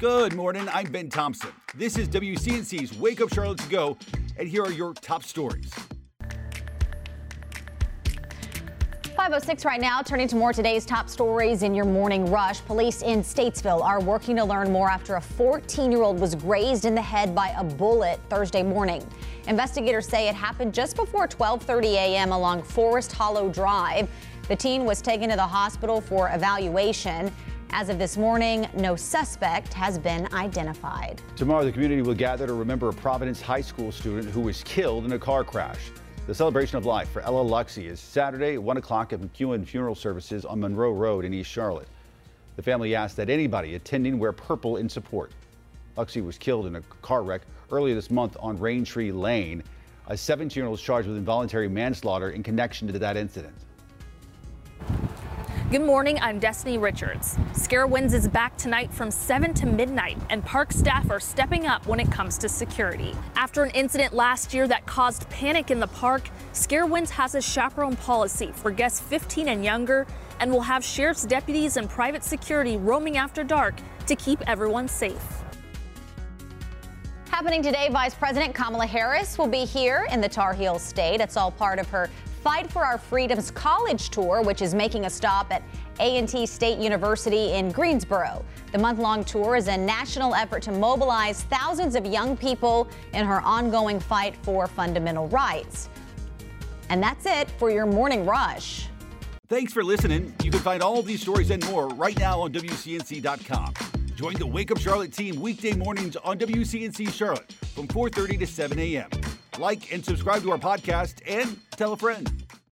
Good morning. I'm Ben Thompson. This is WCNC's Wake Up Charlotte to Go, and here are your top stories. 506 right now, turning to more today's top stories in your morning rush. Police in Statesville are working to learn more after a 14 year old was grazed in the head by a bullet Thursday morning. Investigators say it happened just before 12:30 a.m. along Forrest Hollow Drive. The teen was taken to the hospital for evaluation. As of this morning, no suspect has been identified. Tomorrow, the community will gather to remember a Providence High School student who was killed in a car crash. The celebration of life for Ella Luxey is Saturday at 1 o'clock at McEwen Funeral Services on Monroe Road in East Charlotte. The family asked that anybody attending wear purple in support. Luxey was killed in a car wreck earlier this month on Raintree Lane. A 17 year old is charged with involuntary manslaughter in connection to that incident. Good morning, I'm Destiny Richards. SCarowinds is back tonight from 7 to midnight, and park staff are stepping up when it comes to security. After an incident last year that caused panic in the park, SCarowinds has a chaperone policy for guests 15 and younger and will have sheriff's deputies and private security roaming after dark to keep everyone safe. Happening today, Vice President Kamala Harris will be here in the Tar Heel state. It's all part of her Fight for Our Freedoms College Tour, which is making a stop at A&T State University in Greensboro. The month-long tour is a national effort to mobilize thousands of young people in her ongoing fight for fundamental rights. And that's it for your morning rush. Thanks for listening. You can find all these stories and more right now on WCNC.com. Join the Wake Up Charlotte team weekday mornings on WCNC Charlotte from 4:30 to 7 a.m like and subscribe to our podcast and tell a friend.